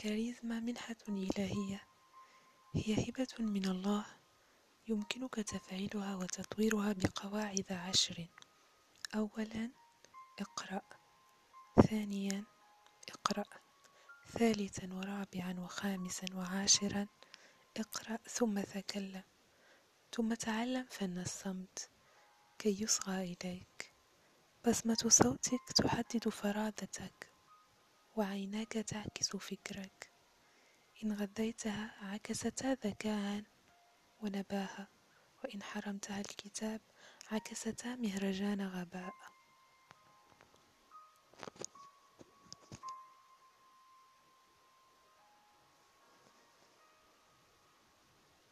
الكاريزما منحة إلهية. هي هبة من الله يمكنك تفعيلها وتطويرها بقواعد عشر. أولا اقرأ. ثانيا اقرأ. ثالثا ورابعا وخامسا وعاشرا. اقرأ ثم تكلم. ثم تعلم فن الصمت. كي يصغى إليك. بصمة صوتك تحدد فرادتك. وعيناك تعكس فكرك. إن غذيتها عكستا ذكاء ونباهة وإن حرمتها الكتاب عكستا مهرجان غباء.